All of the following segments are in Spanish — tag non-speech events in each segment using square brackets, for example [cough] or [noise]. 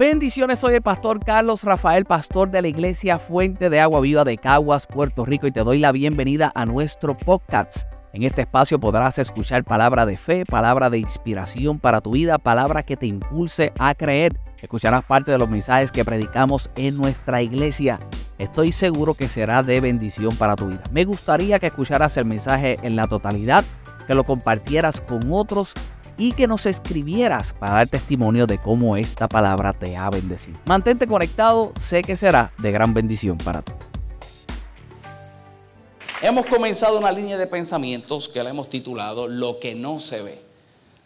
Bendiciones, soy el pastor Carlos Rafael, pastor de la iglesia Fuente de Agua Viva de Caguas, Puerto Rico, y te doy la bienvenida a nuestro podcast. En este espacio podrás escuchar palabra de fe, palabra de inspiración para tu vida, palabra que te impulse a creer. Escucharás parte de los mensajes que predicamos en nuestra iglesia. Estoy seguro que será de bendición para tu vida. Me gustaría que escucharas el mensaje en la totalidad, que lo compartieras con otros y que nos escribieras para dar testimonio de cómo esta palabra te ha bendecido. Mantente conectado, sé que será de gran bendición para ti. Hemos comenzado una línea de pensamientos que la hemos titulado Lo que no se ve.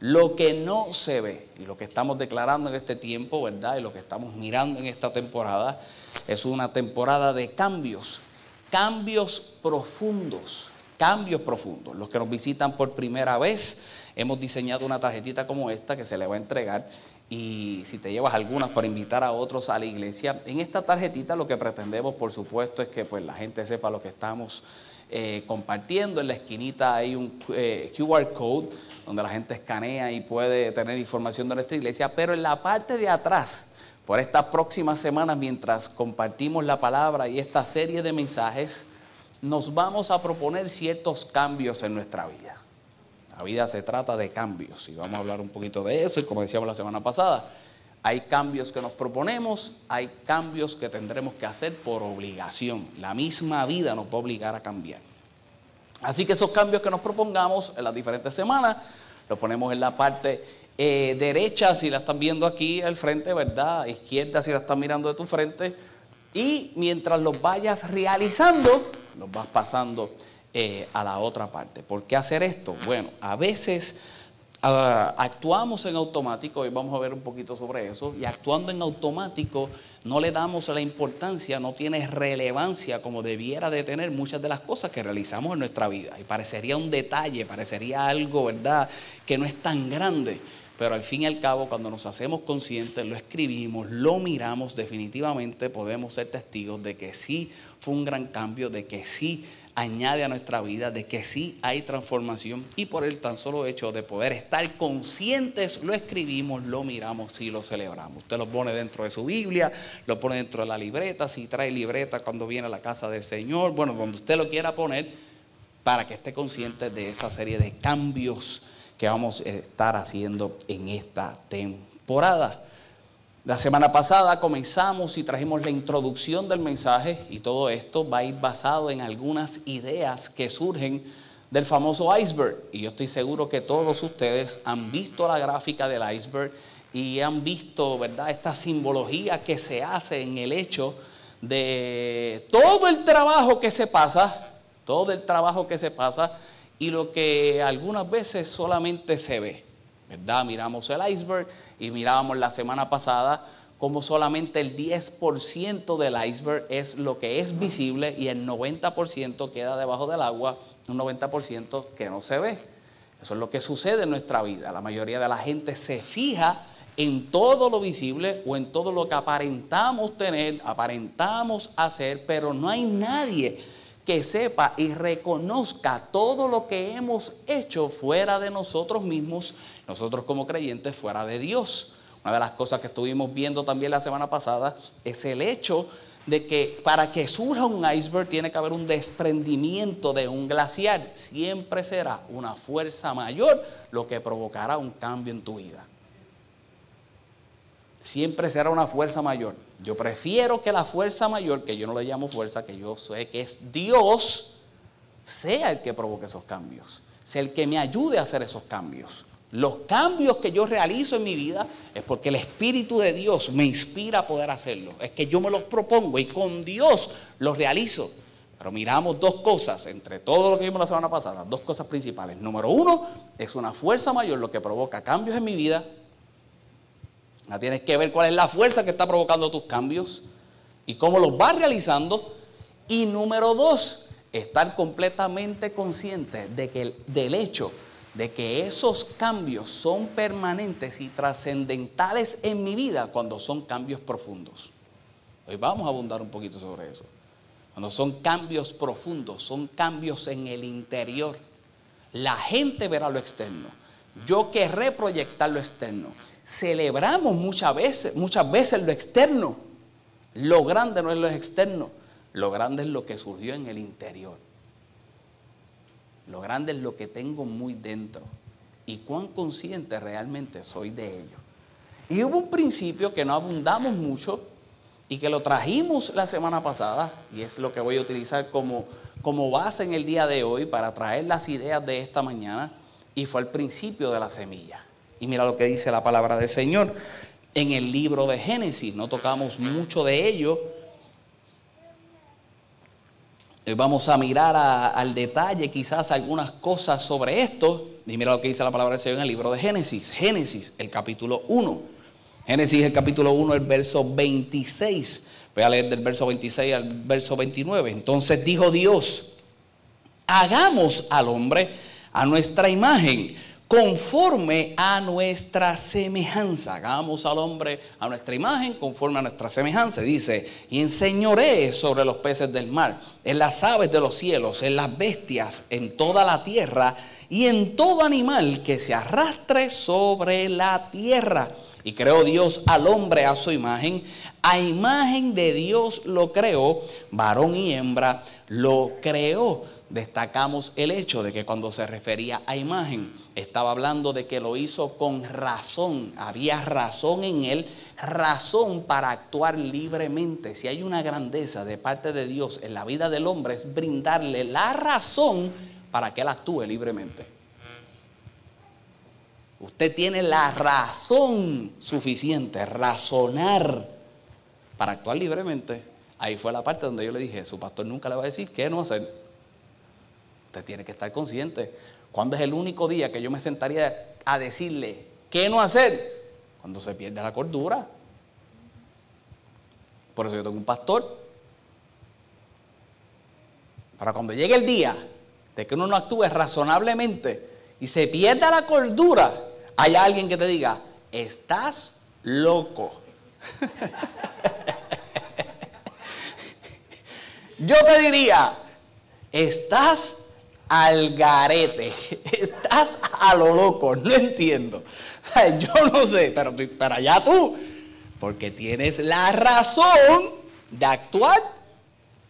Lo que no se ve y lo que estamos declarando en este tiempo, ¿verdad? Y lo que estamos mirando en esta temporada es una temporada de cambios, cambios profundos, cambios profundos. Los que nos visitan por primera vez, hemos diseñado una tarjetita como esta que se le va a entregar y si te llevas algunas para invitar a otros a la iglesia, en esta tarjetita lo que pretendemos por supuesto es que pues la gente sepa lo que estamos eh, compartiendo. En la esquinita hay un eh, QR code donde la gente escanea y puede tener información de nuestra iglesia, pero en la parte de atrás, por estas próximas semanas, mientras compartimos la palabra y esta serie de mensajes, nos vamos a proponer ciertos cambios en nuestra vida. La vida se trata de cambios y vamos a hablar un poquito de eso y como decíamos la semana pasada, hay cambios que nos proponemos, hay cambios que tendremos que hacer por obligación. La misma vida nos va a obligar a cambiar. Así que esos cambios que nos propongamos en las diferentes semanas, los ponemos en la parte eh, derecha si la están viendo aquí al frente, ¿verdad? Izquierda si la están mirando de tu frente. Y mientras los vayas realizando, los vas pasando eh, a la otra parte. ¿Por qué hacer esto? Bueno, a veces ah, actuamos en automático, hoy vamos a ver un poquito sobre eso, y actuando en automático no le damos la importancia, no tiene relevancia como debiera de tener muchas de las cosas que realizamos en nuestra vida. Y parecería un detalle, parecería algo, ¿verdad?, que no es tan grande. Pero al fin y al cabo, cuando nos hacemos conscientes, lo escribimos, lo miramos, definitivamente podemos ser testigos de que sí fue un gran cambio, de que sí añade a nuestra vida de que sí hay transformación y por el tan solo hecho de poder estar conscientes, lo escribimos, lo miramos y lo celebramos. Usted lo pone dentro de su Biblia, lo pone dentro de la libreta, si trae libreta cuando viene a la casa del Señor, bueno, donde usted lo quiera poner, para que esté consciente de esa serie de cambios que vamos a estar haciendo en esta temporada. La semana pasada comenzamos y trajimos la introducción del mensaje y todo esto va a ir basado en algunas ideas que surgen del famoso iceberg. Y yo estoy seguro que todos ustedes han visto la gráfica del iceberg y han visto, ¿verdad?, esta simbología que se hace en el hecho de todo el trabajo que se pasa, todo el trabajo que se pasa y lo que algunas veces solamente se ve, ¿verdad? Miramos el iceberg y mirábamos la semana pasada como solamente el 10% del iceberg es lo que es visible y el 90% queda debajo del agua, un 90% que no se ve. Eso es lo que sucede en nuestra vida. La mayoría de la gente se fija en todo lo visible o en todo lo que aparentamos tener, aparentamos hacer, pero no hay nadie que sepa y reconozca todo lo que hemos hecho fuera de nosotros mismos, nosotros como creyentes fuera de Dios. Una de las cosas que estuvimos viendo también la semana pasada es el hecho de que para que surja un iceberg tiene que haber un desprendimiento de un glaciar. Siempre será una fuerza mayor lo que provocará un cambio en tu vida. Siempre será una fuerza mayor. Yo prefiero que la fuerza mayor, que yo no le llamo fuerza, que yo sé que es Dios, sea el que provoque esos cambios, sea el que me ayude a hacer esos cambios. Los cambios que yo realizo en mi vida es porque el Espíritu de Dios me inspira a poder hacerlo. Es que yo me los propongo y con Dios los realizo. Pero miramos dos cosas entre todo lo que vimos la semana pasada, dos cosas principales. Número uno, es una fuerza mayor lo que provoca cambios en mi vida Tienes que ver cuál es la fuerza que está provocando tus cambios y cómo los vas realizando. Y número dos, estar completamente consciente de que del hecho de que esos cambios son permanentes y trascendentales en mi vida cuando son cambios profundos. Hoy vamos a abundar un poquito sobre eso. Cuando son cambios profundos, son cambios en el interior. La gente verá lo externo. Yo querré proyectar lo externo celebramos muchas veces, muchas veces lo externo. Lo grande no es lo externo, lo grande es lo que surgió en el interior. Lo grande es lo que tengo muy dentro y cuán consciente realmente soy de ello. Y hubo un principio que no abundamos mucho y que lo trajimos la semana pasada y es lo que voy a utilizar como, como base en el día de hoy para traer las ideas de esta mañana y fue el principio de la semilla. Y mira lo que dice la palabra del Señor en el libro de Génesis. No tocamos mucho de ello. Vamos a mirar al detalle quizás algunas cosas sobre esto. Y mira lo que dice la palabra del Señor en el libro de Génesis. Génesis, el capítulo 1. Génesis, el capítulo 1, el verso 26. Voy a leer del verso 26 al verso 29. Entonces dijo Dios, hagamos al hombre a nuestra imagen conforme a nuestra semejanza. Hagamos al hombre a nuestra imagen, conforme a nuestra semejanza. Dice, y enseñoré sobre los peces del mar, en las aves de los cielos, en las bestias, en toda la tierra y en todo animal que se arrastre sobre la tierra. Y creó Dios al hombre a su imagen, a imagen de Dios lo creó, varón y hembra lo creó destacamos el hecho de que cuando se refería a imagen, estaba hablando de que lo hizo con razón, había razón en él, razón para actuar libremente. Si hay una grandeza de parte de Dios en la vida del hombre, es brindarle la razón para que él actúe libremente. Usted tiene la razón suficiente, razonar para actuar libremente. Ahí fue la parte donde yo le dije, su pastor nunca le va a decir qué no hacer. Usted tiene que estar consciente. ¿Cuándo es el único día que yo me sentaría a decirle qué no hacer? Cuando se pierde la cordura. Por eso yo tengo un pastor. Para cuando llegue el día de que uno no actúe razonablemente y se pierda la cordura, haya alguien que te diga, estás loco. [laughs] yo te diría, estás al garete. [laughs] Estás a lo loco, no entiendo. Yo no sé, pero para allá tú, porque tienes la razón de actuar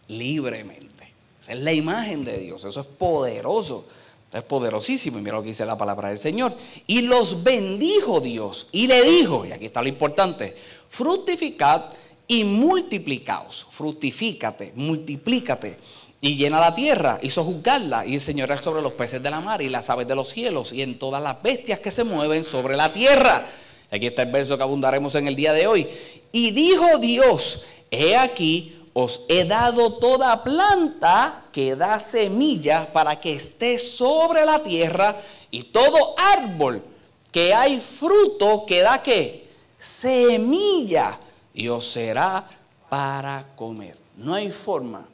libremente. Esa es la imagen de Dios, eso es poderoso. Es poderosísimo. Y mira lo que dice la palabra del Señor. Y los bendijo Dios. Y le dijo, y aquí está lo importante, fructificad y multiplicaos. Fructifícate, multiplícate y llena la tierra, hizo juzgarla y enseñorear sobre los peces de la mar y las aves de los cielos y en todas las bestias que se mueven sobre la tierra. Aquí está el verso que abundaremos en el día de hoy. Y dijo Dios, he aquí, os he dado toda planta que da semilla para que esté sobre la tierra y todo árbol que hay fruto que da que semilla y os será para comer. No hay forma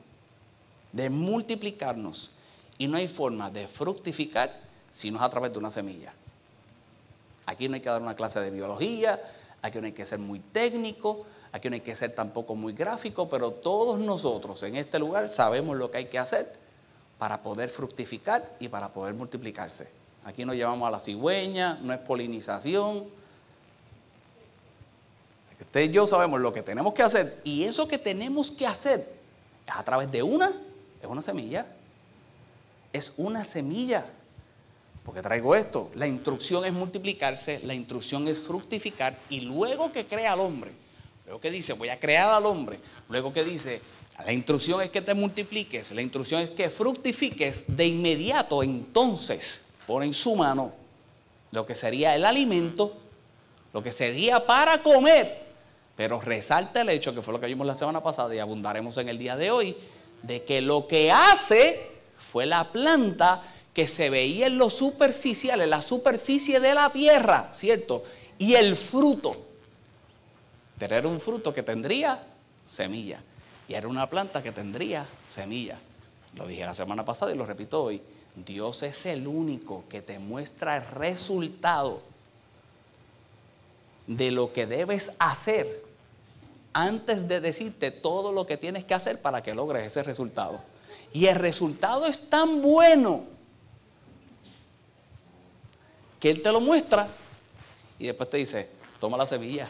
de multiplicarnos y no hay forma de fructificar si no es a través de una semilla. Aquí no hay que dar una clase de biología, aquí no hay que ser muy técnico, aquí no hay que ser tampoco muy gráfico, pero todos nosotros en este lugar sabemos lo que hay que hacer para poder fructificar y para poder multiplicarse. Aquí nos llevamos a la cigüeña, no es polinización. Usted y yo sabemos lo que tenemos que hacer y eso que tenemos que hacer es a través de una es una semilla. Es una semilla. Porque traigo esto. La instrucción es multiplicarse, la instrucción es fructificar y luego que crea al hombre, luego que dice voy a crear al hombre, luego que dice la instrucción es que te multipliques, la instrucción es que fructifiques, de inmediato entonces pone en su mano lo que sería el alimento, lo que sería para comer, pero resalta el hecho, que fue lo que vimos la semana pasada y abundaremos en el día de hoy, de que lo que hace fue la planta que se veía en lo superficial, en la superficie de la tierra, ¿cierto? Y el fruto. Pero era un fruto que tendría semilla. Y era una planta que tendría semilla. Lo dije la semana pasada y lo repito hoy. Dios es el único que te muestra el resultado de lo que debes hacer antes de decirte todo lo que tienes que hacer para que logres ese resultado. Y el resultado es tan bueno que Él te lo muestra y después te dice, toma la semilla.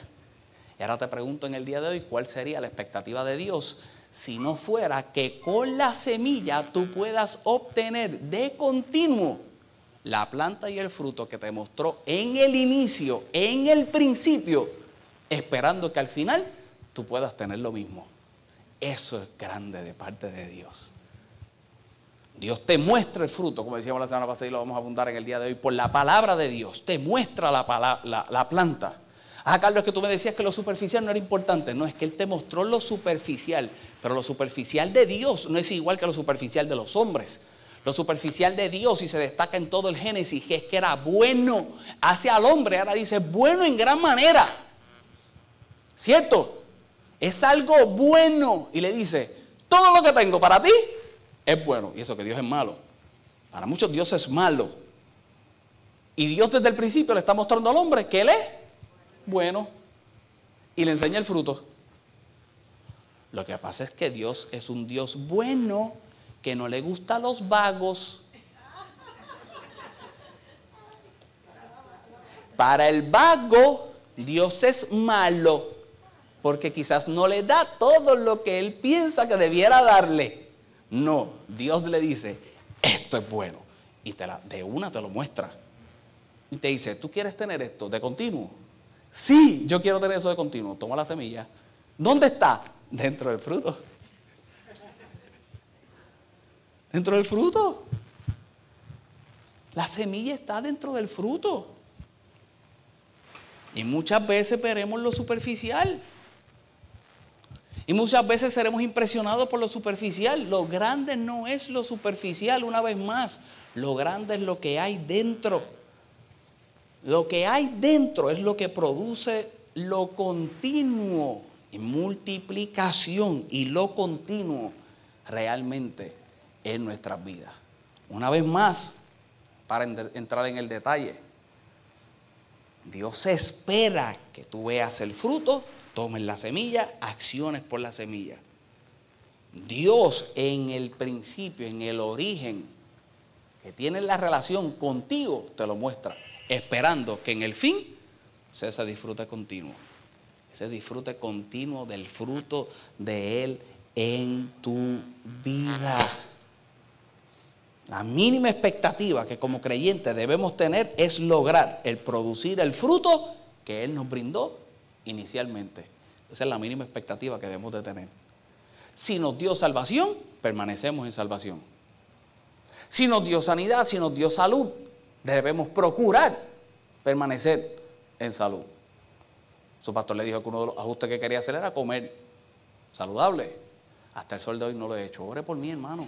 Y ahora te pregunto en el día de hoy, ¿cuál sería la expectativa de Dios si no fuera que con la semilla tú puedas obtener de continuo la planta y el fruto que te mostró en el inicio, en el principio, esperando que al final tú puedas tener lo mismo. Eso es grande de parte de Dios. Dios te muestra el fruto, como decíamos la semana pasada y lo vamos a abundar en el día de hoy, por la palabra de Dios, te muestra la, la, planta. Ah, Carlos, es que tú me decías que lo superficial no era importante. No, es que Él te mostró lo superficial, pero lo superficial de Dios no es igual que lo superficial de los hombres. Lo superficial de Dios y se destaca en todo el Génesis, que es que era bueno hacia al hombre, ahora dice bueno en gran manera. ¿Cierto? Es algo bueno y le dice, todo lo que tengo para ti es bueno. Y eso que Dios es malo. Para muchos Dios es malo. Y Dios desde el principio le está mostrando al hombre que Él es bueno. Y le enseña el fruto. Lo que pasa es que Dios es un Dios bueno que no le gusta a los vagos. Para el vago, Dios es malo, porque quizás no le da todo lo que él piensa que debiera darle. No, Dios le dice, esto es bueno. Y te la, de una te lo muestra. Y te dice, ¿tú quieres tener esto de continuo? Sí, yo quiero tener eso de continuo. Toma la semilla. ¿Dónde está? Dentro del fruto. Dentro del fruto. La semilla está dentro del fruto. Y muchas veces veremos lo superficial. Y muchas veces seremos impresionados por lo superficial. Lo grande no es lo superficial, una vez más. Lo grande es lo que hay dentro. Lo que hay dentro es lo que produce lo continuo y multiplicación y lo continuo realmente en nuestras vidas. Una vez más, para entrar en el detalle, Dios espera que tú veas el fruto tomen la semilla, acciones por la semilla. Dios en el principio, en el origen, que tiene la relación contigo, te lo muestra, esperando que en el fin sea ese disfrute continuo. Ese disfrute continuo del fruto de Él en tu vida. La mínima expectativa que como creyentes debemos tener es lograr el producir el fruto que Él nos brindó inicialmente. Esa es la mínima expectativa que debemos de tener. Si nos dio salvación, permanecemos en salvación. Si nos dio sanidad, si nos dio salud, debemos procurar permanecer en salud. Su pastor le dijo que uno de los ajustes que quería hacer era comer saludable. Hasta el sol de hoy no lo he hecho. Ore por mí, hermano.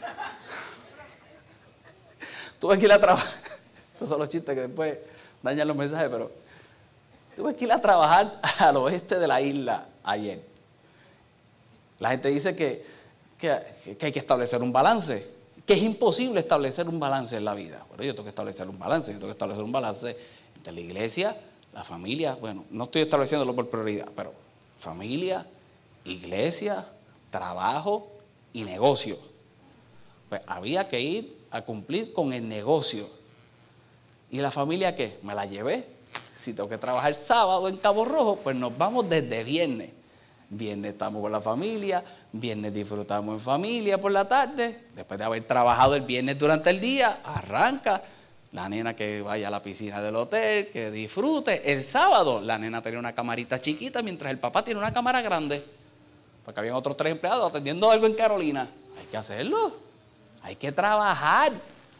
[laughs] Tuve que ir a trabajar. [laughs] Estos son los chistes que después dañan los mensajes, pero Tuve que ir a trabajar [laughs] al oeste de la isla ayer. La gente dice que, hay que establecer un balance, que es imposible establecer un balance en la vida. Bueno, yo tengo que establecer un balance, yo tengo que establecer un balance entre la iglesia, la familia, bueno, no estoy estableciéndolo por prioridad, pero familia, iglesia, trabajo y negocio. Pues había que ir a cumplir con el negocio. ¿Y la familia qué? Me la llevé si tengo que trabajar sábado en Cabo Rojo, pues nos vamos desde viernes. Viernes estamos con la familia, viernes disfrutamos en familia por la tarde, después de haber trabajado el viernes durante el día, arranca la nena que vaya a la piscina del hotel, que disfrute. El sábado la nena tenía una camarita chiquita mientras el papá tiene una cámara grande, porque habían otros tres empleados atendiendo algo en Carolina. Hay que hacerlo, hay que trabajar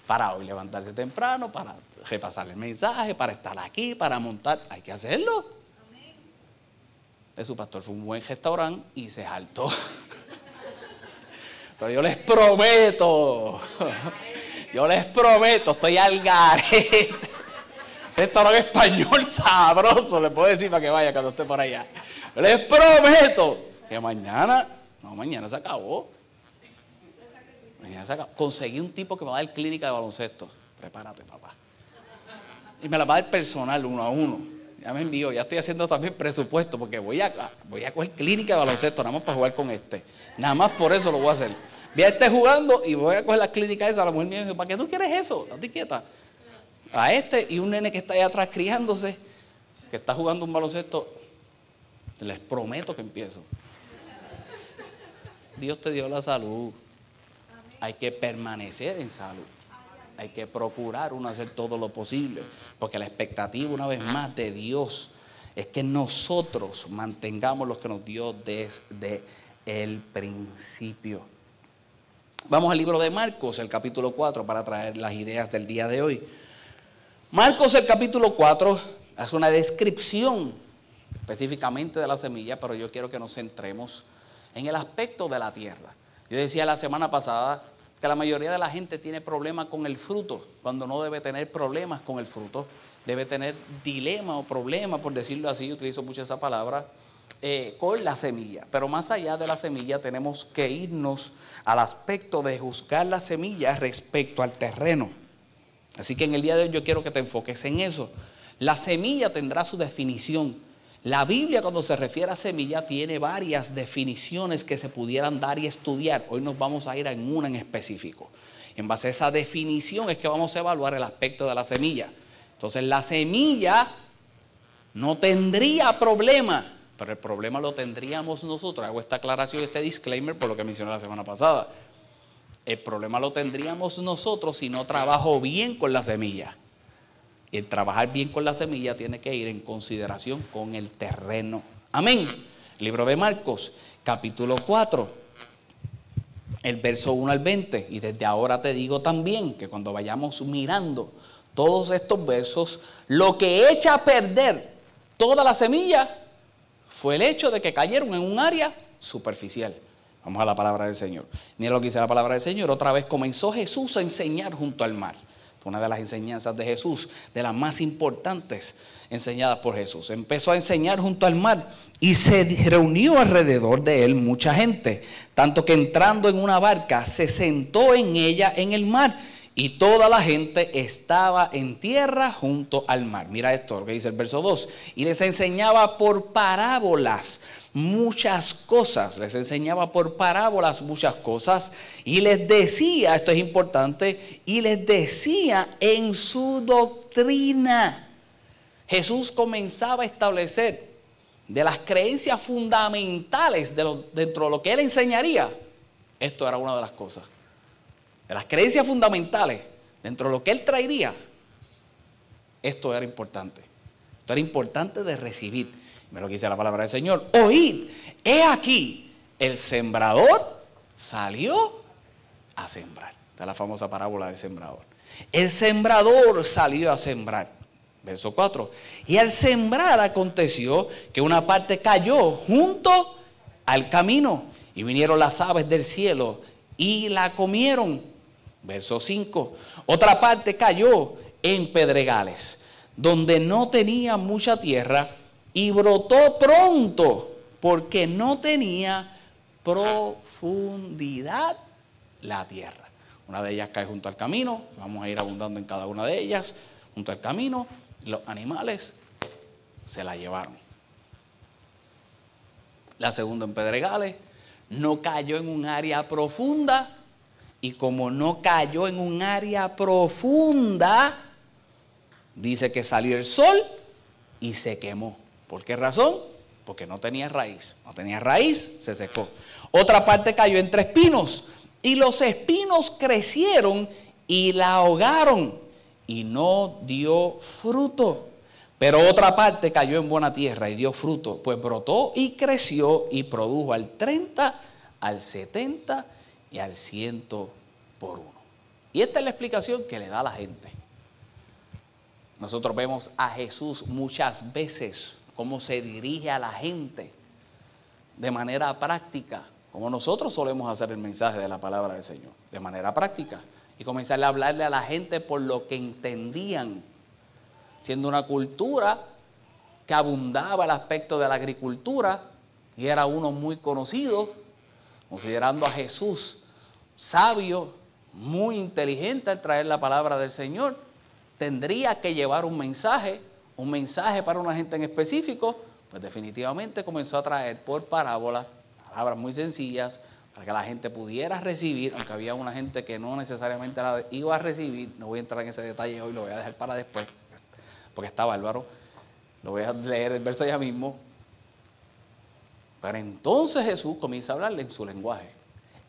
para hoy levantarse temprano, para repasar el mensaje, para estar aquí, para montar. Hay que hacerlo. De su pastor fue un buen restaurante y se saltó. [laughs] Pero yo les prometo, [laughs] yo les prometo, estoy al garete. [laughs] Restaurante español sabroso, le puedo decir para que vaya cuando esté por allá. les prometo que mañana, no, mañana se acabó. Conseguí un tipo que me va a dar clínica de baloncesto. Prepárate, papá y me la va a dar personal uno a uno. Ya me envió, ya estoy haciendo también presupuesto porque voy a, voy a coger clínica de baloncesto nada más para jugar con este. Nada más por eso lo voy a hacer. Voy a estar jugando y voy a coger la clínica esa. La mujer me dijo, ¿para qué tú quieres eso? Date quieta. A este y un nene que está ahí atrás criándose. que está jugando un baloncesto, les prometo que empiezo. Dios te dio la salud. Hay que permanecer en salud. Hay que procurar uno hacer todo lo posible. Porque la expectativa, una vez más, de Dios es que nosotros mantengamos lo que nos dio desde el principio. Vamos al libro de Marcos, el capítulo 4, para traer las ideas del día de hoy. Marcos, el capítulo 4, hace una descripción específicamente de la semilla, pero yo quiero que nos centremos en el aspecto de la tierra. Yo decía la semana pasada que la mayoría de la gente tiene problemas con el fruto, cuando no debe tener problemas con el fruto, debe tener dilema o problema, por decirlo así, utilizo mucho esa palabra, eh, con la semilla. Pero más allá de la semilla tenemos que irnos al aspecto de juzgar la semilla respecto al terreno. Así que en el día de hoy yo quiero que te enfoques en eso. La semilla tendrá su definición, la Biblia cuando se refiere a semilla tiene varias definiciones que se pudieran dar y estudiar. Hoy nos vamos a ir en una en específico. En base a esa definición es que vamos a evaluar el aspecto de la semilla. Entonces la semilla no tendría problema, pero el problema lo tendríamos nosotros. Hago esta aclaración, este disclaimer por lo que mencioné la semana pasada. El problema lo tendríamos nosotros si no trabajo bien con la semilla. El trabajar bien con la semilla tiene que ir en consideración con el terreno. Amén. Libro de Marcos, capítulo 4, el verso 1 al 20. Y desde ahora te digo también que cuando vayamos mirando todos estos versos, lo que echa a perder toda la semilla fue el hecho de que cayeron en un área superficial. Vamos a la palabra del Señor. Mira lo que dice la palabra del Señor. Otra vez comenzó Jesús a enseñar junto al mar una de las enseñanzas de Jesús, de las más importantes enseñadas por Jesús. Empezó a enseñar junto al mar y se reunió alrededor de él mucha gente, tanto que entrando en una barca se sentó en ella en el mar y toda la gente estaba en tierra junto al mar. Mira esto, lo que dice el verso 2. Y les enseñaba por parábolas muchas cosas, les enseñaba por parábolas muchas cosas y les decía, esto es importante, y les decía en su doctrina. Jesús comenzaba a establecer de las creencias fundamentales de dentro de lo que él enseñaría. Esto era una de las cosas. De las creencias fundamentales dentro de lo que él traería. Esto era importante. Esto era importante de recibir. Me lo que dice la palabra del Señor. Oíd, he aquí, el sembrador salió a sembrar. Esta es la famosa parábola del sembrador. El sembrador salió a sembrar. Verso 4. Y al sembrar aconteció que una parte cayó junto al camino y vinieron las aves del cielo y la comieron. Verso 5. Otra parte cayó en pedregales, donde no tenía mucha tierra y brotó pronto porque no tenía profundidad la tierra. Una de ellas cae junto al camino, vamos a ir abundando en cada una de ellas, junto al camino, los animales se la llevaron. La segunda en Pedregales, no cayó en un área profunda y como no cayó en un área profunda, dice que salió el sol y se quemó. ¿Por qué razón? Porque no tenía raíz. No tenía raíz, se secó. Otra parte cayó entre espinos y los espinos crecieron y la ahogaron y no dio fruto. Pero otra parte cayó en buena tierra y dio fruto, pues brotó y creció y produjo al 30, al 70 y al 100 por uno. Y esta es la explicación que le da la gente. Nosotros vemos a Jesús muchas veces cómo se dirige a la gente de manera práctica, como nosotros solemos hacer el mensaje de la palabra del Señor, de manera práctica, y comenzar a hablarle a la gente por lo que entendían, siendo una cultura que abundaba el aspecto de la agricultura y era uno muy conocido, considerando a Jesús sabio, muy inteligente al traer la palabra del Señor, tendría que llevar un mensaje un mensaje para una gente en específico, pues definitivamente comenzó a traer por parábolas, palabras muy sencillas, para que la gente pudiera recibir, aunque había una gente que no necesariamente la iba a recibir, no voy a entrar en ese detalle hoy, lo voy a dejar para después, porque está bárbaro. Lo voy a leer el verso ya mismo. Pero entonces Jesús comienza a hablarle en su lenguaje.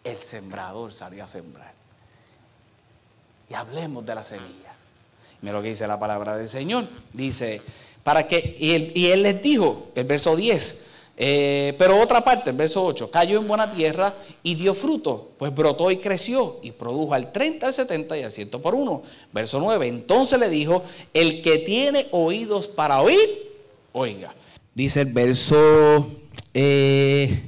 El sembrador salió a sembrar. Y hablemos de la semilla. Mira lo que dice la palabra del Señor. Dice, para que, y él, y él les dijo, el verso 10, eh, pero otra parte, el verso 8, cayó en buena tierra y dio fruto, pues brotó y creció y produjo al 30, al 70 y al 100 por uno. Verso 9, entonces le dijo, el que tiene oídos para oír, oiga. Dice el verso 10, eh,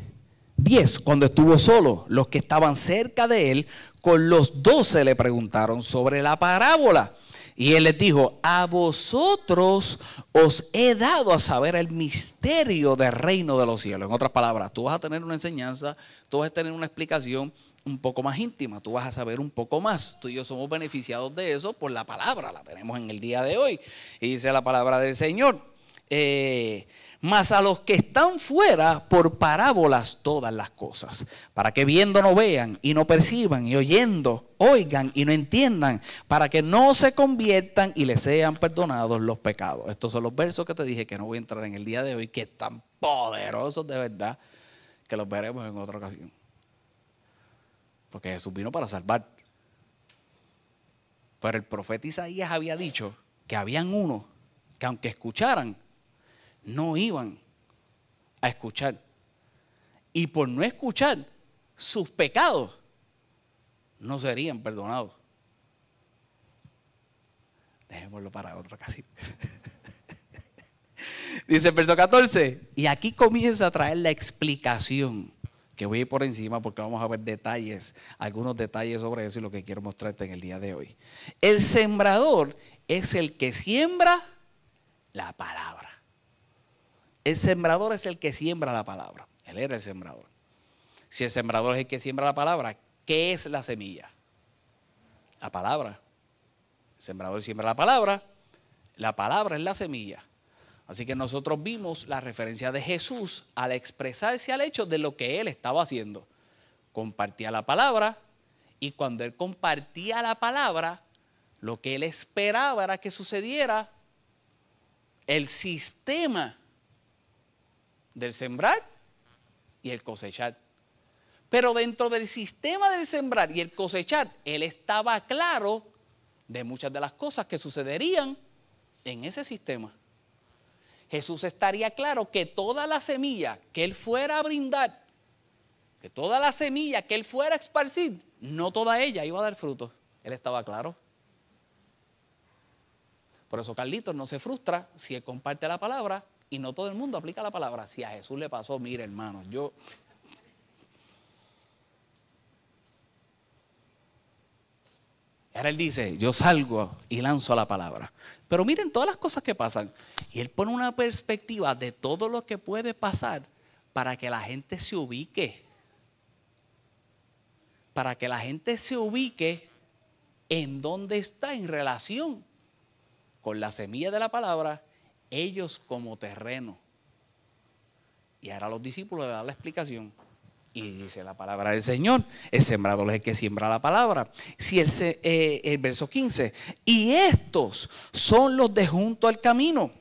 cuando estuvo solo, los que estaban cerca de él, con los doce le preguntaron sobre la parábola. Y él les dijo, a vosotros os he dado a saber el misterio del reino de los cielos. En otras palabras, tú vas a tener una enseñanza, tú vas a tener una explicación un poco más íntima, tú vas a saber un poco más. Tú y yo somos beneficiados de eso por la palabra, la tenemos en el día de hoy. Y dice la palabra del Señor. Eh, mas a los que están fuera por parábolas todas las cosas, para que viendo no vean y no perciban y oyendo oigan y no entiendan, para que no se conviertan y les sean perdonados los pecados. Estos son los versos que te dije que no voy a entrar en el día de hoy, que están poderosos de verdad, que los veremos en otra ocasión. Porque Jesús vino para salvar. Pero el profeta Isaías había dicho que habían unos que aunque escucharan, no iban a escuchar. Y por no escuchar, sus pecados no serían perdonados. Dejémoslo para otra ocasión. [laughs] Dice el verso 14. Y aquí comienza a traer la explicación. Que voy a ir por encima porque vamos a ver detalles, algunos detalles sobre eso y lo que quiero mostrarte en el día de hoy. El sembrador es el que siembra la palabra. El sembrador es el que siembra la palabra. Él era el sembrador. Si el sembrador es el que siembra la palabra, ¿qué es la semilla? La palabra. El sembrador siembra la palabra. La palabra es la semilla. Así que nosotros vimos la referencia de Jesús al expresarse al hecho de lo que él estaba haciendo. Compartía la palabra y cuando él compartía la palabra, lo que él esperaba era que sucediera el sistema del sembrar y el cosechar. Pero dentro del sistema del sembrar y el cosechar, él estaba claro de muchas de las cosas que sucederían en ese sistema. Jesús estaría claro que toda la semilla que él fuera a brindar, que toda la semilla que él fuera a esparcir, no toda ella iba a dar fruto. Él estaba claro. Por eso Carlitos no se frustra si él comparte la palabra y no todo el mundo aplica la palabra. Si a Jesús le pasó, mire hermano, yo... Ahora él dice, yo salgo y lanzo la palabra. Pero miren todas las cosas que pasan. Y él pone una perspectiva de todo lo que puede pasar para que la gente se ubique. Para que la gente se ubique en dónde está en relación con la semilla de la palabra ellos como terreno. Y ahora los discípulos le dan la explicación. Y dice la palabra del Señor, el sembrador es el que siembra la palabra. Si el, eh, el verso 15, y estos son los de junto al camino.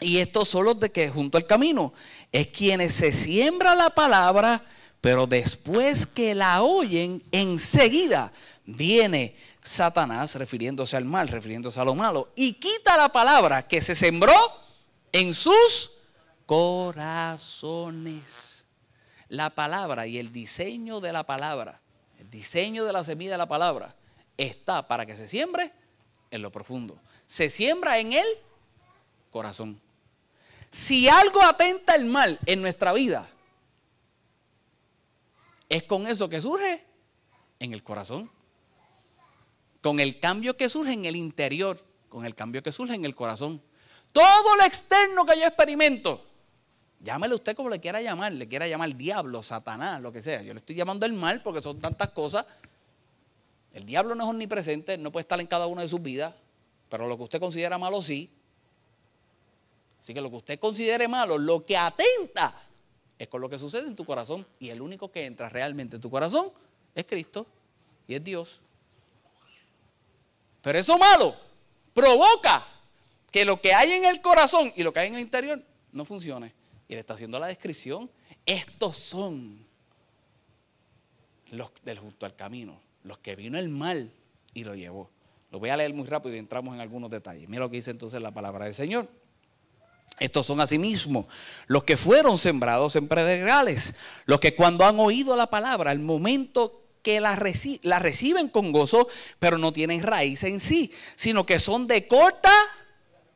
Y estos son los de que junto al camino es quienes se siembra la palabra, pero después que la oyen, enseguida viene Satanás, refiriéndose al mal, refiriéndose a lo malo, y quita la palabra que se sembró en sus corazones. La palabra y el diseño de la palabra, el diseño de la semilla de la palabra, está para que se siembre en lo profundo. Se siembra en el corazón. Si algo atenta el mal en nuestra vida, es con eso que surge en el corazón con el cambio que surge en el interior, con el cambio que surge en el corazón. Todo lo externo que yo experimento, llámele usted como le quiera llamar, le quiera llamar diablo, satanás, lo que sea. Yo le estoy llamando el mal porque son tantas cosas. El diablo no es omnipresente, no puede estar en cada una de sus vidas, pero lo que usted considera malo sí. Así que lo que usted considere malo, lo que atenta, es con lo que sucede en tu corazón. Y el único que entra realmente en tu corazón es Cristo y es Dios. Pero eso malo provoca que lo que hay en el corazón y lo que hay en el interior no funcione. Y le está haciendo la descripción. Estos son los del junto al camino, los que vino el mal y lo llevó. Lo voy a leer muy rápido y entramos en algunos detalles. Mira lo que dice entonces la palabra del Señor. Estos son asimismo los que fueron sembrados en predegales, los que cuando han oído la palabra, al momento que la, reciben con gozo, pero no tienen raíz en sí, sino que son de corta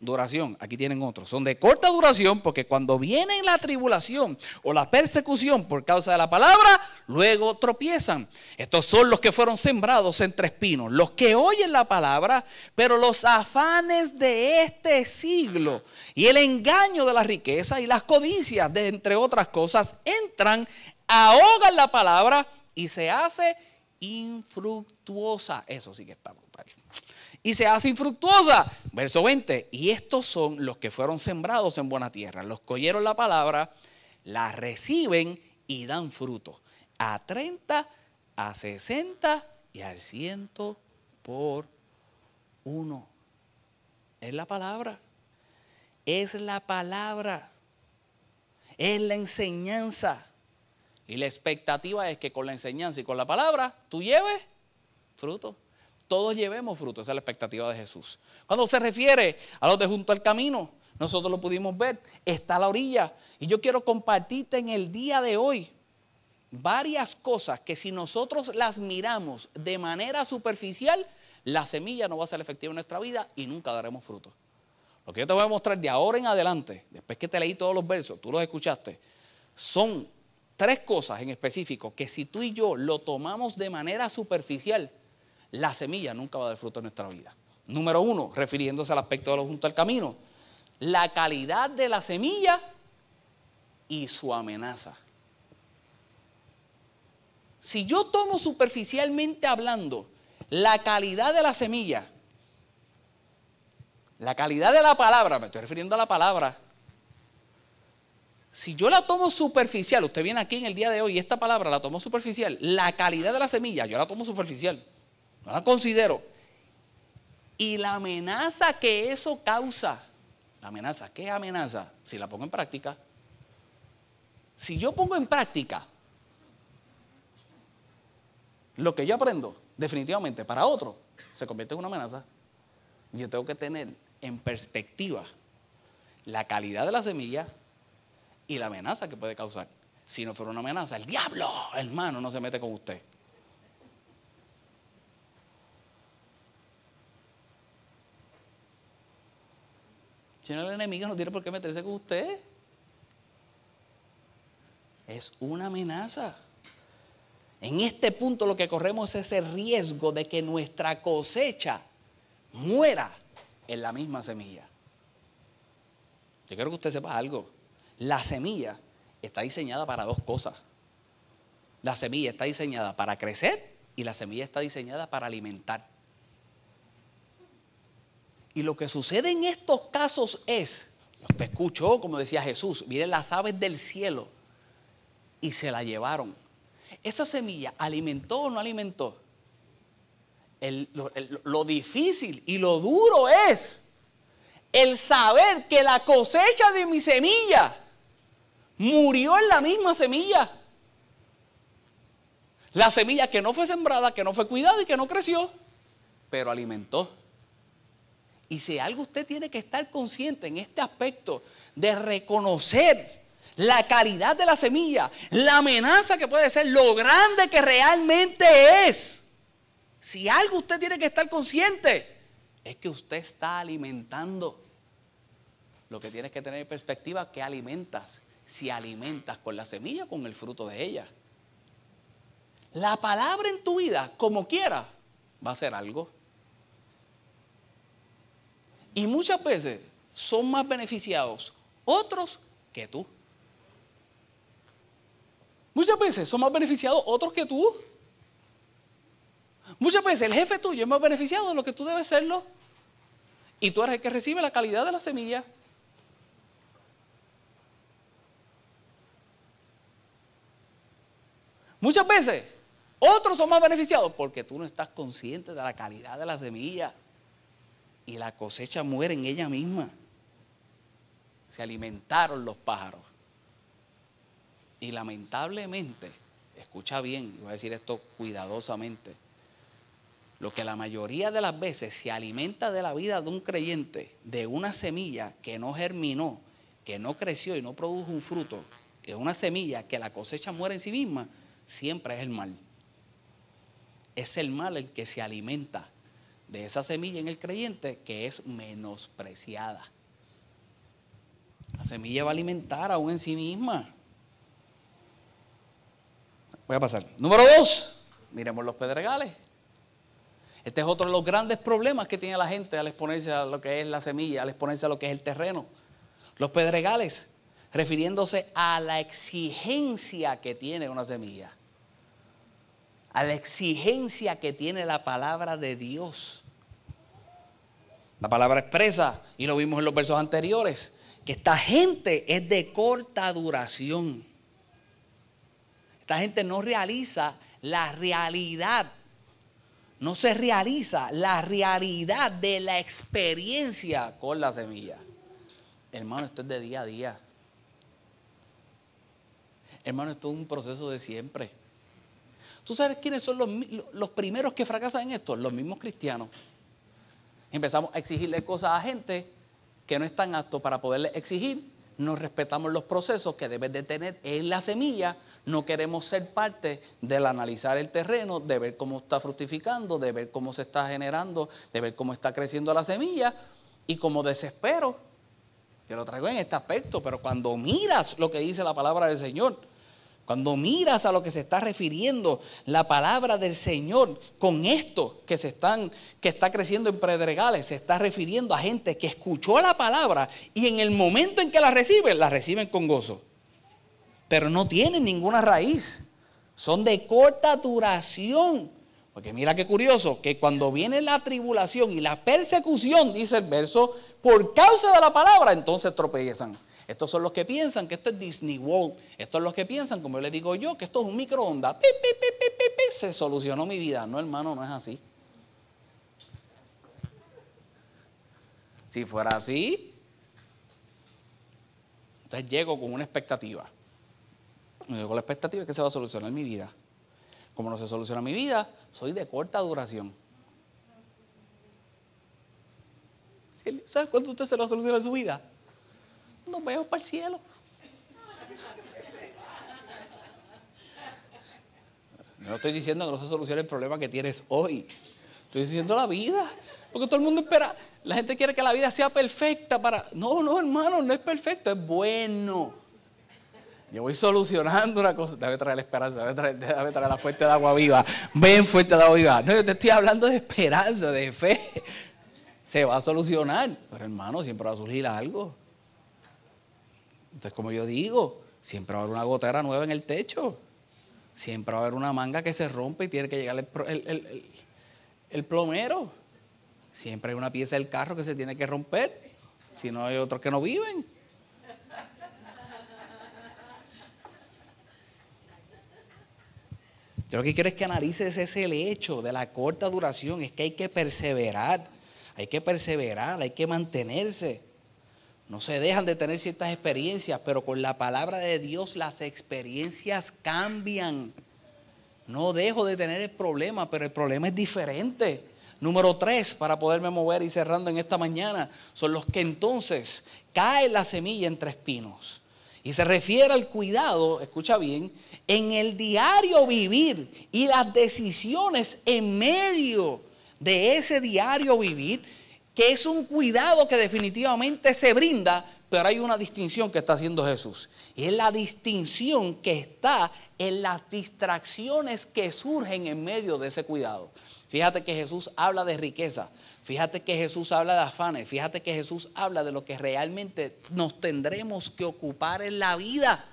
duración. Aquí tienen otros. Son de corta duración porque cuando viene la tribulación o la persecución por causa de la palabra, luego tropiezan. Estos son los que fueron sembrados entre espinos, los que oyen la palabra, pero los afanes de este siglo y el engaño de la riqueza y las codicias, de entre otras cosas, entran, ahogan la palabra y se hace infructuosa. Eso sí que está brutal y se hace infructuosa. Verso 20, y estos son los que fueron sembrados en buena tierra, los que oyeron la palabra, la reciben y dan fruto. A 30, a 60 y al 100 por uno. Es la palabra. Es la palabra. Es la enseñanza. Y la expectativa es que con la enseñanza y con la palabra tú lleves fruto todos llevemos fruto. Esa es la expectativa de Jesús. Cuando se refiere a los de junto al camino, nosotros lo pudimos ver, está a la orilla. Y yo quiero compartirte en el día de hoy varias cosas que si nosotros las miramos de manera superficial, la semilla no va a ser efectiva en nuestra vida y nunca daremos fruto. Lo que yo te voy a mostrar de ahora en adelante, después que te leí todos los versos, tú los escuchaste, son tres cosas en específico que si tú y yo lo tomamos de manera superficial, la semilla nunca va a dar fruto en nuestra vida. Número uno, refiriéndose al aspecto de lo junto al camino, la calidad de la semilla y su amenaza. Si yo tomo superficialmente hablando la calidad de la semilla, la calidad de la palabra, me estoy refiriendo a la palabra, si yo la tomo superficial, usted viene aquí en el día de hoy y esta palabra la tomo superficial, la calidad de la semilla, yo la tomo superficial. No la considero. Y la amenaza que eso causa, la amenaza, ¿qué amenaza? Si la pongo en práctica. Si yo pongo en práctica lo que yo aprendo, definitivamente para otro, se convierte en una amenaza. Yo tengo que tener en perspectiva la calidad de la semilla y la amenaza que puede causar. Si no fuera una amenaza, el diablo, hermano, no se mete con usted. Si no, el enemigo no tiene por qué meterse con usted. Es una amenaza. En este punto lo que corremos es ese riesgo de que nuestra cosecha muera en la misma semilla. Yo quiero que usted sepa algo. La semilla está diseñada para dos cosas. La semilla está diseñada para crecer y la semilla está diseñada para alimentar. Y lo que sucede en estos casos es, usted escuchó, como decía Jesús, miren las aves del cielo y se la llevaron. Esa semilla alimentó o no alimentó. lo, lo difícil y lo duro es el saber que la cosecha de mi semilla murió en la misma semilla. La semilla que no fue sembrada, que no fue cuidada y que no creció, pero alimentó. Y si algo usted tiene que estar consciente en este aspecto de reconocer la calidad de la semilla, la amenaza que puede ser, lo grande que realmente es. Si algo usted tiene que estar consciente, es que usted está alimentando. Lo que tienes que tener en perspectiva, ¿qué alimentas? Si alimentas con la semilla, con el fruto de ella. La palabra en tu vida, como quiera, va a ser algo. Y muchas veces son más beneficiados otros que tú. Muchas veces son más beneficiados otros que tú. Muchas veces el jefe tuyo es más beneficiado de lo que tú debes serlo. Y tú eres el que recibe la calidad de la semilla. Muchas veces otros son más beneficiados porque tú no estás consciente de la calidad de la semilla. y la cosecha muere en ella misma. Se alimentaron los pájaros. Y lamentablemente, escucha bien, voy a decir esto cuidadosamente, lo que la mayoría de las veces se alimenta de la vida de un creyente, de una semilla que no germinó, que no creció y no produjo un fruto, que es una semilla que la cosecha muere en sí misma, siempre es el mal. Es el mal el que se alimenta de esa semilla en el creyente que es menospreciada. La semilla va a alimentar aún en sí misma. Voy a pasar. Número dos, miremos los pedregales. Este es otro de los grandes problemas que tiene la gente al exponerse a lo que es la semilla, al exponerse a lo que es el terreno. Los pedregales, refiriéndose a la exigencia que tiene una semilla, a la exigencia que tiene la palabra de Dios. La palabra expresa, y lo vimos en los versos anteriores, que esta gente es de corta duración. Esta gente no realiza la realidad no se realiza la realidad de la experiencia con la semilla. Hermano, esto es de día a día. Hermano, esto es un proceso de siempre. ¿Tú sabes quiénes son los, los primeros que fracasan en esto? Los mismos cristianos. Empezamos a exigirle cosas a gente que no están aptos para poderle exigir. No respetamos los procesos que debe de tener en la semilla no queremos ser parte del analizar el terreno, de ver cómo está fructificando, de ver cómo se está generando, de ver cómo está creciendo la semilla. Y como desespero, que lo traigo en este aspecto, pero cuando miras lo que dice la palabra del Señor, cuando miras a lo que se está refiriendo la palabra del Señor con esto que se están que está creciendo en predregales, se está refiriendo a gente que escuchó la palabra y en el momento en que la reciben, la reciben con gozo pero no tienen ninguna raíz. Son de corta duración. Porque mira qué curioso, que cuando viene la tribulación y la persecución, dice el verso, por causa de la palabra, entonces tropiezan. Estos son los que piensan que esto es Disney World. Estos son los que piensan, como le digo yo, que esto es un microondas. se solucionó mi vida. No, hermano, no es así. Si fuera así, entonces llego con una expectativa con la expectativa que se va a solucionar mi vida. Como no se soluciona mi vida, soy de corta duración. ¿Sabes cuándo usted se lo va a solucionar su vida? Nos vemos para el cielo. No estoy diciendo que no se solucione el problema que tienes hoy. Estoy diciendo la vida. Porque todo el mundo espera. La gente quiere que la vida sea perfecta para. No, no, hermano, no es perfecto, es bueno. Yo voy solucionando una cosa. Debe traer la esperanza, debe traer, traer, la fuente de agua viva. Ven, fuente de agua viva. No, yo te estoy hablando de esperanza, de fe. Se va a solucionar. Pero hermano, siempre va a surgir algo. Entonces, como yo digo, siempre va a haber una gotera nueva en el techo. Siempre va a haber una manga que se rompe y tiene que llegar el, el plomero. Siempre hay una pieza del carro que se tiene que romper. Si no, hay otros que no viven. Yo lo que quiero es que analices ese el hecho de la corta duración, es que hay que perseverar, hay que perseverar, hay que mantenerse. No se dejan de tener ciertas experiencias, pero con la palabra de Dios las experiencias cambian. No dejo de tener el problema, pero el problema es diferente. Número tres, para poderme mover y cerrando en esta mañana, son los que entonces cae la semilla entre espinos. Y se refiere al cuidado, escucha bien, en el diario vivir y las decisiones en medio de ese diario vivir, que es un cuidado que definitivamente se brinda, pero hay una distinción que está haciendo Jesús. Y es la distinción que está en las distracciones que surgen en medio de ese cuidado. Fíjate que Jesús habla de riqueza, fíjate que Jesús habla de afanes, fíjate que Jesús habla de lo que realmente nos tendremos que ocupar en la vida.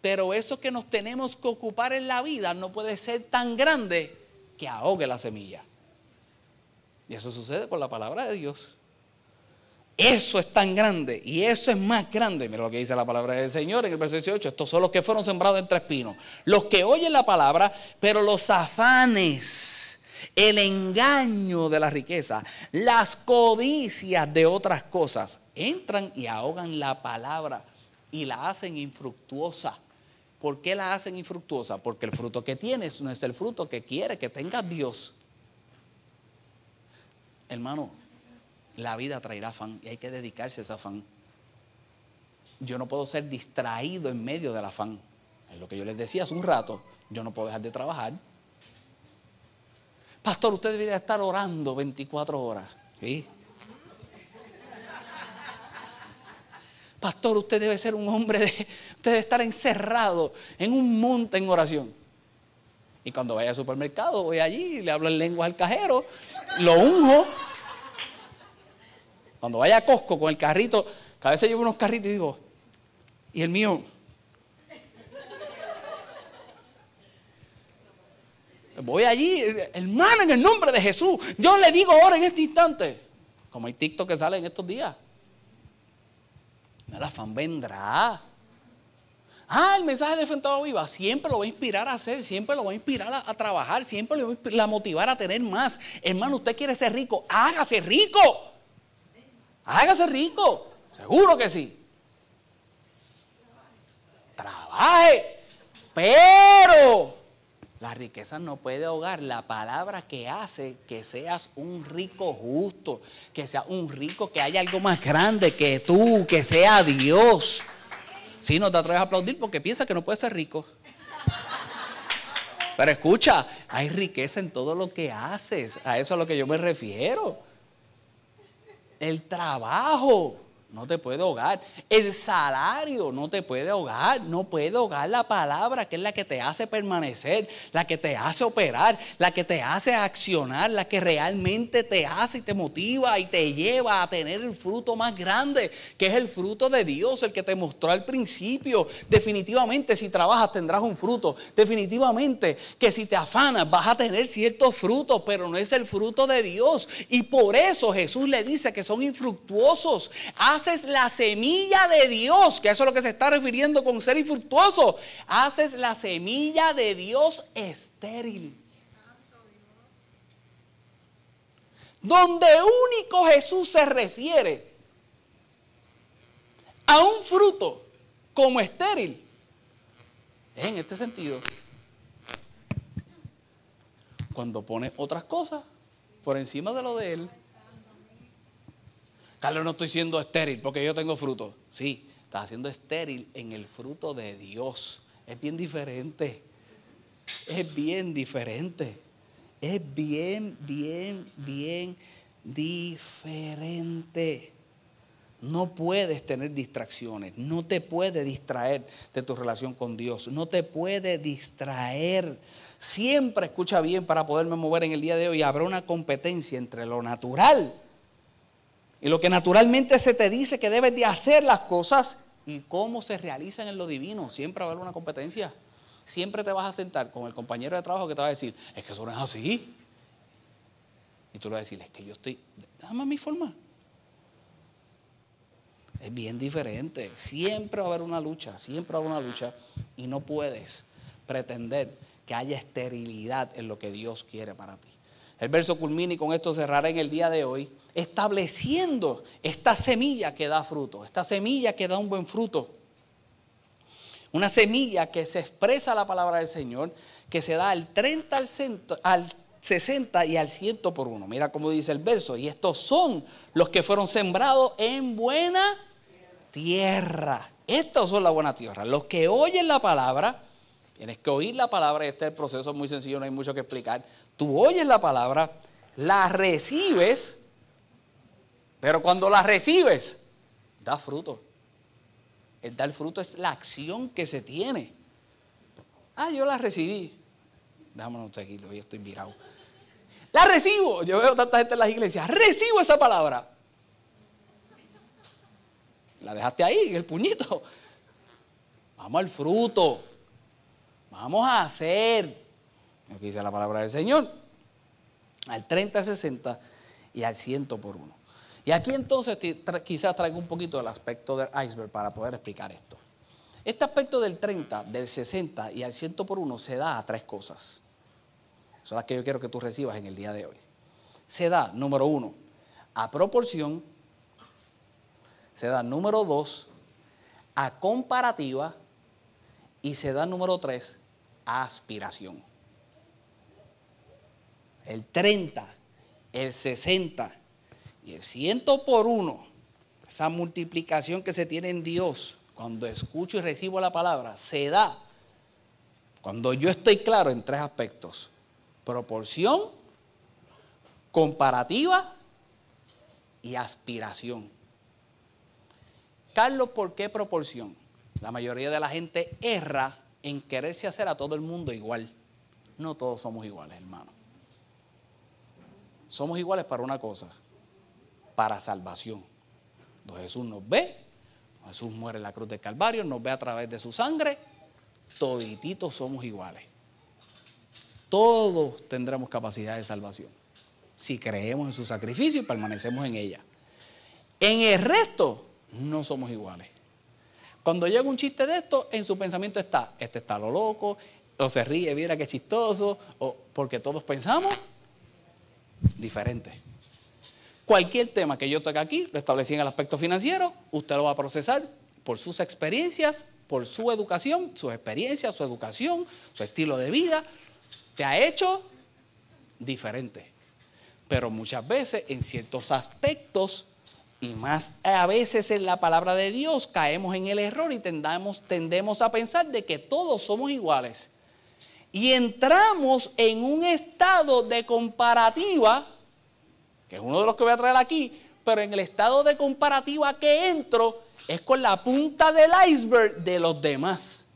Pero eso que nos tenemos que ocupar en la vida no puede ser tan grande que ahogue la semilla. Y eso sucede con la palabra de Dios. Eso es tan grande y eso es más grande. Mira lo que dice la palabra del Señor en el verso 18. Estos son los que fueron sembrados entre espinos. Los que oyen la palabra, pero los afanes el engaño de la riqueza, las codicias de otras cosas, entran y ahogan la palabra y la hacen infructuosa. ¿Por qué la hacen infructuosa? Porque el fruto que tienes no es el fruto que quiere que tenga Dios. Hermano, la vida traerá afán y hay que dedicarse a ese afán. Yo no puedo ser distraído en medio del afán. Es lo que yo les decía hace un rato. Yo no puedo dejar de trabajar. Pastor, usted debería estar orando 24 horas. ¿Sí? Pastor, usted debe ser un hombre de. Usted debe estar encerrado en un monte en oración. Y cuando vaya al supermercado, voy allí, le hablo en lengua al cajero, lo unjo. Cuando vaya a Costco con el carrito, cada vez llevo unos carritos y digo, ¿y el mío? Voy allí, hermano, en el nombre de Jesús. Yo le digo ahora en este instante, como hay TikTok que sale en estos días. El afán vendrá. Ah, el mensaje de Fentado Viva siempre lo va a inspirar a hacer, siempre lo va a inspirar a, trabajar, siempre lo va a motivar a tener más. Hermano, usted quiere ser rico, hágase rico. Hágase rico. Seguro que sí. Trabaje. Pero la riqueza no puede ahogar la palabra que hace que seas un rico justo, que sea un rico que haya algo más grande que tú, que sea Dios. Si no te atreves a aplaudir porque piensas que no puedes ser rico. Pero escucha, hay riqueza en todo lo que haces. A eso es a lo que yo me refiero. El trabajo no te puede ahogar. El salario no te puede ahogar. No puede ahogar la palabra que es la que te hace permanecer, la que te hace operar, la que te hace accionar, la que realmente te hace y te motiva y te lleva a tener el fruto más grande, que es el fruto de Dios, el que te mostró al principio. Definitivamente si trabajas tendrás un fruto. Definitivamente que si te afanas vas a tener ciertos frutos, pero no es el fruto de Dios. Y por eso Jesús le dice que son infructuosos haces la semilla de Dios, que eso es lo que se está refiriendo con ser infructuoso, haces la semilla de Dios estéril. Donde único Jesús se refiere a un fruto como estéril, es en este sentido. Cuando pone otras cosas por encima de lo de él. No estoy siendo estéril porque yo tengo fruto. Sí, estás haciendo estéril en el fruto de Dios. Es bien diferente. Es bien diferente. Es bien, bien, bien diferente. No puedes tener distracciones, no te puedes distraer de tu relación con Dios, no te puede distraer. Siempre escucha bien para poderme mover en el día de hoy. Habrá una competencia entre lo natural y lo que naturalmente se te dice que debes de hacer las cosas y cómo se realizan en lo divino. Siempre va a haber una competencia. Siempre te vas a sentar con el compañero de trabajo que te va a decir, es que eso no es así. Y tú le vas a decir, es que yo estoy, dame mi forma. Es bien diferente. Siempre va a haber una lucha, siempre va a haber una lucha. Y no puedes pretender que haya esterilidad en lo que Dios quiere para ti. El verso culmina y con esto cerrará en el día de hoy, estableciendo esta semilla que da fruto, esta semilla que da un buen fruto. Una semilla que se expresa la palabra del Señor, que se da al 30, al, al 60 y al 100 por uno. Mira cómo dice el verso. Y estos son los que fueron sembrados en buena tierra. Estos son la buena tierra. Los que oyen la palabra, tienes que oír la palabra. Este es el proceso muy sencillo, no hay mucho que explicar. Tú oyes la palabra, la recibes, pero cuando la recibes, da fruto. El dar fruto es la acción que se tiene. Ah, yo la recibí. Déjame tranquilo, yo estoy virado. La recibo. Yo veo tanta gente en las iglesias. Recibo esa palabra. La dejaste ahí, en el puñito. Vamos al fruto. Vamos a hacer. Aquí dice la palabra del Señor. Al 30, 60 y al 100 por uno. Y aquí entonces quizás traigo un poquito del aspecto del iceberg para poder explicar esto. Este aspecto del 30, del 60 y al 100 por uno se da a tres cosas. son las que yo quiero que tú recibas en el día de hoy. Se da, número uno, a proporción. Se da, número dos, a comparativa. Y se da, número tres, aspiración. El 30, el 60 y el 100 por uno, esa multiplicación que se tiene en Dios cuando escucho y recibo la palabra, se da cuando yo estoy claro en tres aspectos. Proporción, comparativa y aspiración. Carlos, ¿por qué proporción? La mayoría de la gente erra en quererse hacer a todo el mundo igual. No todos somos iguales, hermano. Somos iguales para una cosa, para salvación. Entonces Jesús nos ve, Jesús muere en la cruz del Calvario, nos ve a través de su sangre, todititos somos iguales. Todos tendremos capacidad de salvación si creemos en su sacrificio y permanecemos en ella. En el resto no somos iguales. Cuando llega un chiste de esto, en su pensamiento está, este está lo loco, o se ríe, mira qué chistoso, o porque todos pensamos diferente. Cualquier tema que yo toque aquí, lo establecí en el aspecto financiero, usted lo va a procesar por sus experiencias, por su educación, sus experiencias, su educación, su estilo de vida, te ha hecho diferente. Pero muchas veces en ciertos aspectos y más a veces en la palabra de Dios caemos en el error y tendemos a pensar de que todos somos iguales. Y entramos en un estado de comparativa, que es uno de los que voy a traer aquí, pero en el estado de comparativa que entro es con la punta del iceberg de los demás.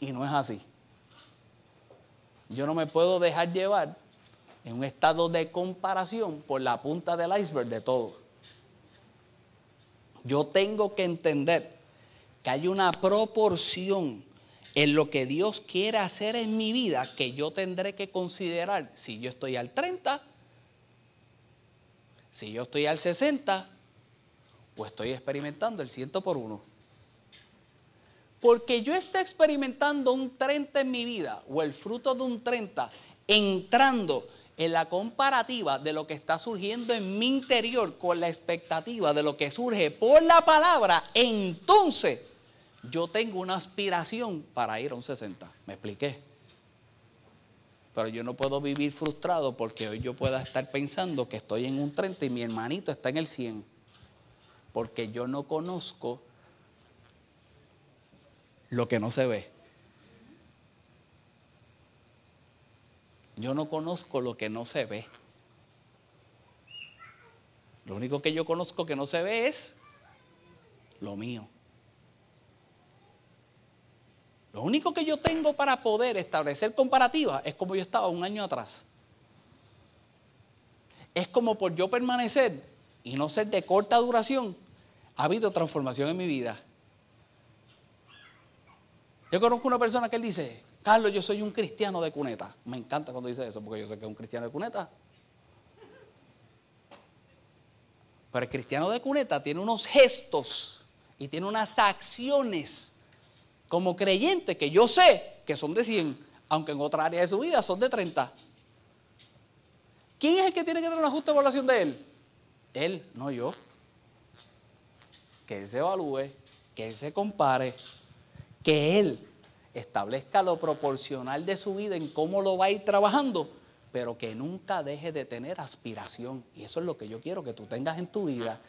Y no es así. Yo no me puedo dejar llevar en un estado de comparación por la punta del iceberg de todo. Yo tengo que entender que hay una proporción en lo que Dios quiere hacer en mi vida que yo tendré que considerar si yo estoy al 30, si yo estoy al 60 o estoy experimentando el 100 por uno. Porque yo esté experimentando un 30 en mi vida o el fruto de un 30 entrando en la comparativa de lo que está surgiendo en mi interior con la expectativa de lo que surge por la palabra, entonces yo tengo una aspiración para ir a un 60. ¿Me expliqué? Pero yo no puedo vivir frustrado porque hoy yo pueda estar pensando que estoy en un 30 y mi hermanito está en el 100. Porque yo no conozco lo que no se ve. Yo no conozco lo que no se ve. Lo único que yo conozco que no se ve es lo mío. Lo único que yo tengo para poder establecer comparativa es como yo estaba un año atrás. Es como por yo permanecer y no ser de corta duración, ha habido transformación en mi vida. Yo conozco una persona que él dice, Carlos, yo soy un cristiano de cuneta. Me encanta cuando dice eso, porque yo sé que es un cristiano de cuneta. Pero el cristiano de cuneta tiene unos gestos y tiene unas acciones como creyente que yo sé que son de 100, aunque en otra área de su vida son de 30. ¿Quién es el que tiene que tener una justa evaluación de él? Él, no yo. Que él se evalúe, que él se compare, que él establezca lo proporcional de su vida en cómo lo va a ir trabajando, pero que nunca deje de tener aspiración. Y eso es lo que yo quiero que tú tengas en tu vida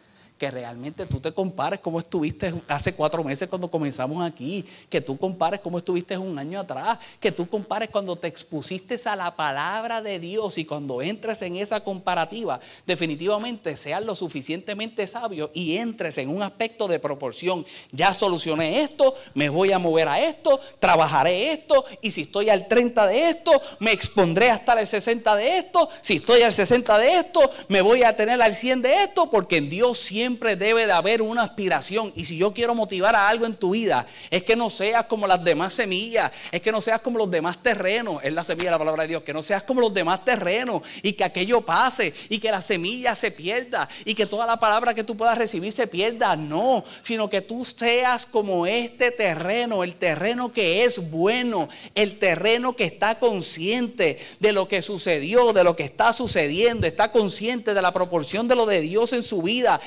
que realmente tú te compares cómo estuviste hace cuatro meses cuando comenzamos aquí, que tú compares cómo estuviste un año atrás, que tú compares cuando te expusiste a la palabra de Dios y cuando entres en esa comparativa, definitivamente seas lo suficientemente sabio y entres en un aspecto de proporción. Ya solucioné esto, me voy a mover a esto, trabajaré esto y si estoy al 30 de esto, me expondré hasta el 60 de esto, si estoy al 60 de esto, me voy a tener al 100 de esto, porque en Dios siempre siempre debe de haber una aspiración. Y si yo quiero motivar a algo en tu vida, es que no seas como las demás semillas, es que no seas como los demás terrenos. Es la semilla de la palabra de Dios, que no seas como los demás terrenos y que aquello pase y que la semilla se pierda y que toda la palabra que tú puedas recibir se pierda. No, sino que tú seas como este terreno, el terreno que es bueno, el terreno que está consciente de lo que sucedió, de lo que está sucediendo, está consciente de la proporción de lo de Dios en su vida,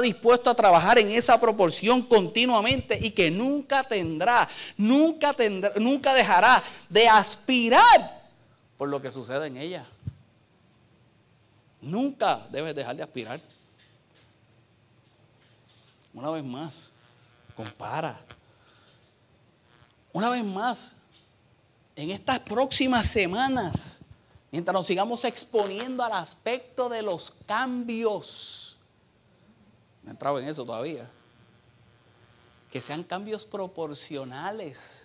dispuesto a trabajar en esa proporción continuamente y que nunca tendrá, nunca tendrá, nunca dejará de aspirar por lo que sucede en ella. Nunca debes dejar de aspirar. Una vez más, compara. Una vez más, en estas próximas semanas, mientras nos sigamos exponiendo al aspecto de los cambios, no he entrado en eso todavía, que sean cambios proporcionales.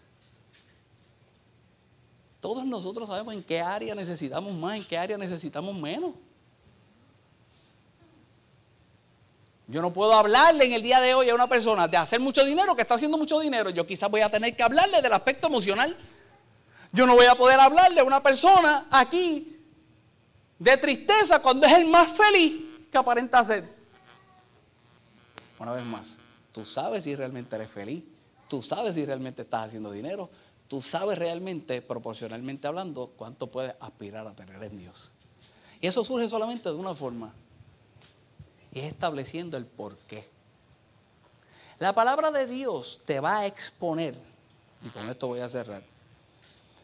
Todos nosotros sabemos en qué área necesitamos más, en qué área necesitamos menos. Yo no puedo hablarle en el día de hoy a una persona de hacer mucho dinero que está haciendo mucho dinero. Yo quizás voy a tener que hablarle del aspecto emocional. Yo no voy a poder hablarle a una persona aquí de tristeza cuando es el más feliz que aparenta ser. Una vez más, tú sabes si realmente eres feliz. Tú sabes si realmente estás haciendo dinero. Tú sabes realmente, proporcionalmente hablando, cuánto puedes aspirar a tener en Dios. Y eso surge solamente de una forma y es estableciendo el por qué. La palabra de Dios te va a exponer, y con esto voy a cerrar.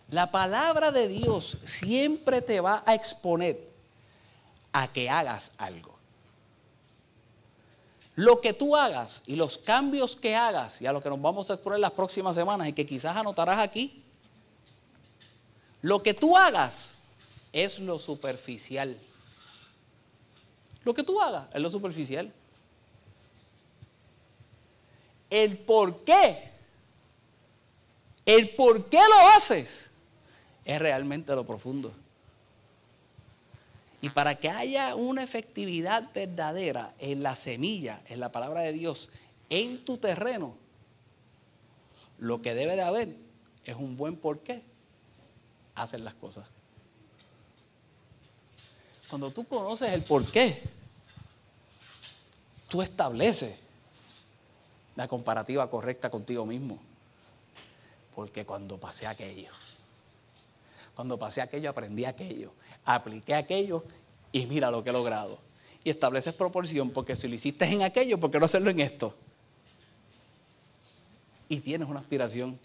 La palabra de Dios siempre te va a exponer a que hagas algo. Lo que tú hagas y los cambios que hagas, y a lo que nos vamos a exponer las próximas semanas y que quizás anotarás aquí, lo que tú hagas es lo superficial. Lo que tú hagas es lo superficial. El por qué, el por qué lo haces, es realmente lo profundo. Y para que haya una efectividad verdadera en la semilla, en la palabra de Dios, en tu terreno, lo que debe de haber es un buen por qué hacen las cosas. Cuando tú conoces el por qué, tú estableces la comparativa correcta contigo mismo. Porque cuando pasé aquello, cuando pasé aquello, aprendí aquello, apliqué aquello y mira lo que he logrado. Y estableces proporción porque si lo hiciste en aquello, ¿por qué no hacerlo en esto? Y tienes una aspiración.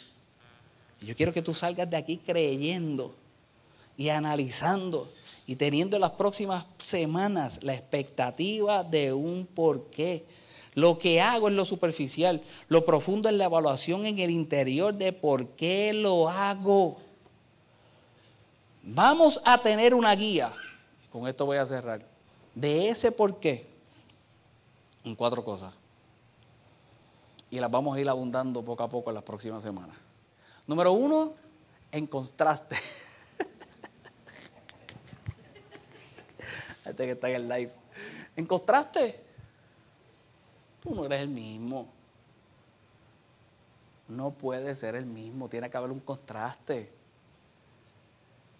yo quiero que tú salgas de aquí creyendo y analizando y teniendo en las próximas semanas la expectativa de un porqué. Lo que hago es lo superficial, lo profundo es la evaluación en el interior de por qué lo hago. Vamos a tener una guía, con esto voy a cerrar, de ese por qué en cuatro cosas. Y las vamos a ir abundando poco a poco en las próximas semanas. Número uno, en contraste. [laughs] Este que está en el live. En contraste, tú no eres el mismo. No puede ser el mismo. Tiene que haber un contraste.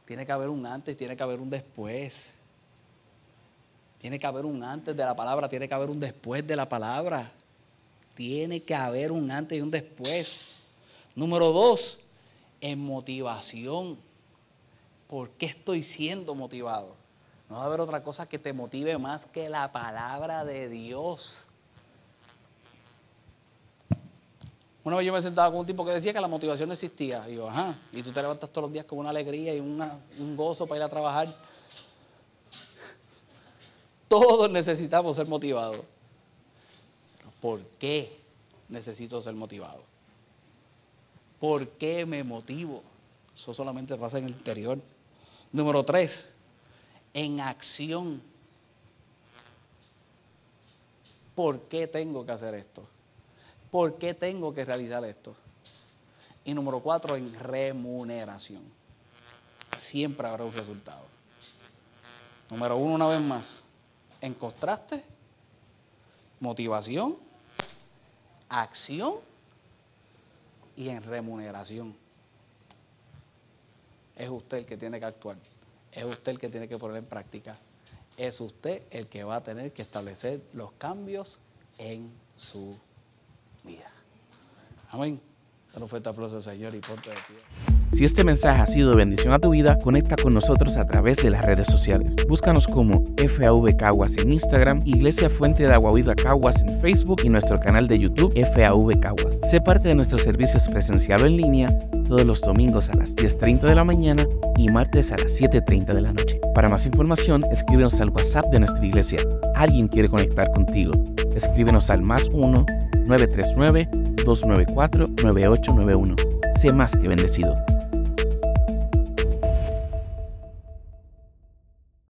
Tiene que haber un antes, tiene que haber un después. Tiene que haber un antes de la palabra, tiene que haber un después de la palabra. Tiene que haber un antes y un después. Número dos, en motivación. ¿Por qué estoy siendo motivado? No va a haber otra cosa que te motive más que la palabra de Dios. Una vez yo me sentaba con un tipo que decía que la motivación no existía. Y yo, ajá, y tú te levantas todos los días con una alegría y un gozo para ir a trabajar. Todos necesitamos ser motivados. ¿Por qué necesito ser motivado? ¿Por qué me motivo? Eso solamente pasa en el interior. Número tres, en acción. ¿Por qué tengo que hacer esto? ¿Por qué tengo que realizar esto? Y número cuatro, en remuneración. Siempre habrá un resultado. Número uno, una vez más, en contraste motivación, acción y en remuneración. Es usted el que tiene que actuar, es usted el que tiene que poner en práctica, es usted el que va a tener que establecer los cambios en su vida. Amén. Dale fuerte aplauso al Señor y ponte de pie. Si este mensaje ha sido de bendición a tu vida, conecta con nosotros a través de las redes sociales. Búscanos como FAV Caguas en Instagram, Iglesia Fuente de Agua Viva Caguas en Facebook y nuestro canal de YouTube FAV Caguas. Sé parte de nuestros servicios presencial o en línea todos los domingos a las 10.30 de la mañana y martes a las 7.30 de la noche. Para más información, escríbenos al WhatsApp de nuestra iglesia. Alguien quiere conectar contigo. Escríbenos al más 1 939 294 9891. Sé más que bendecido.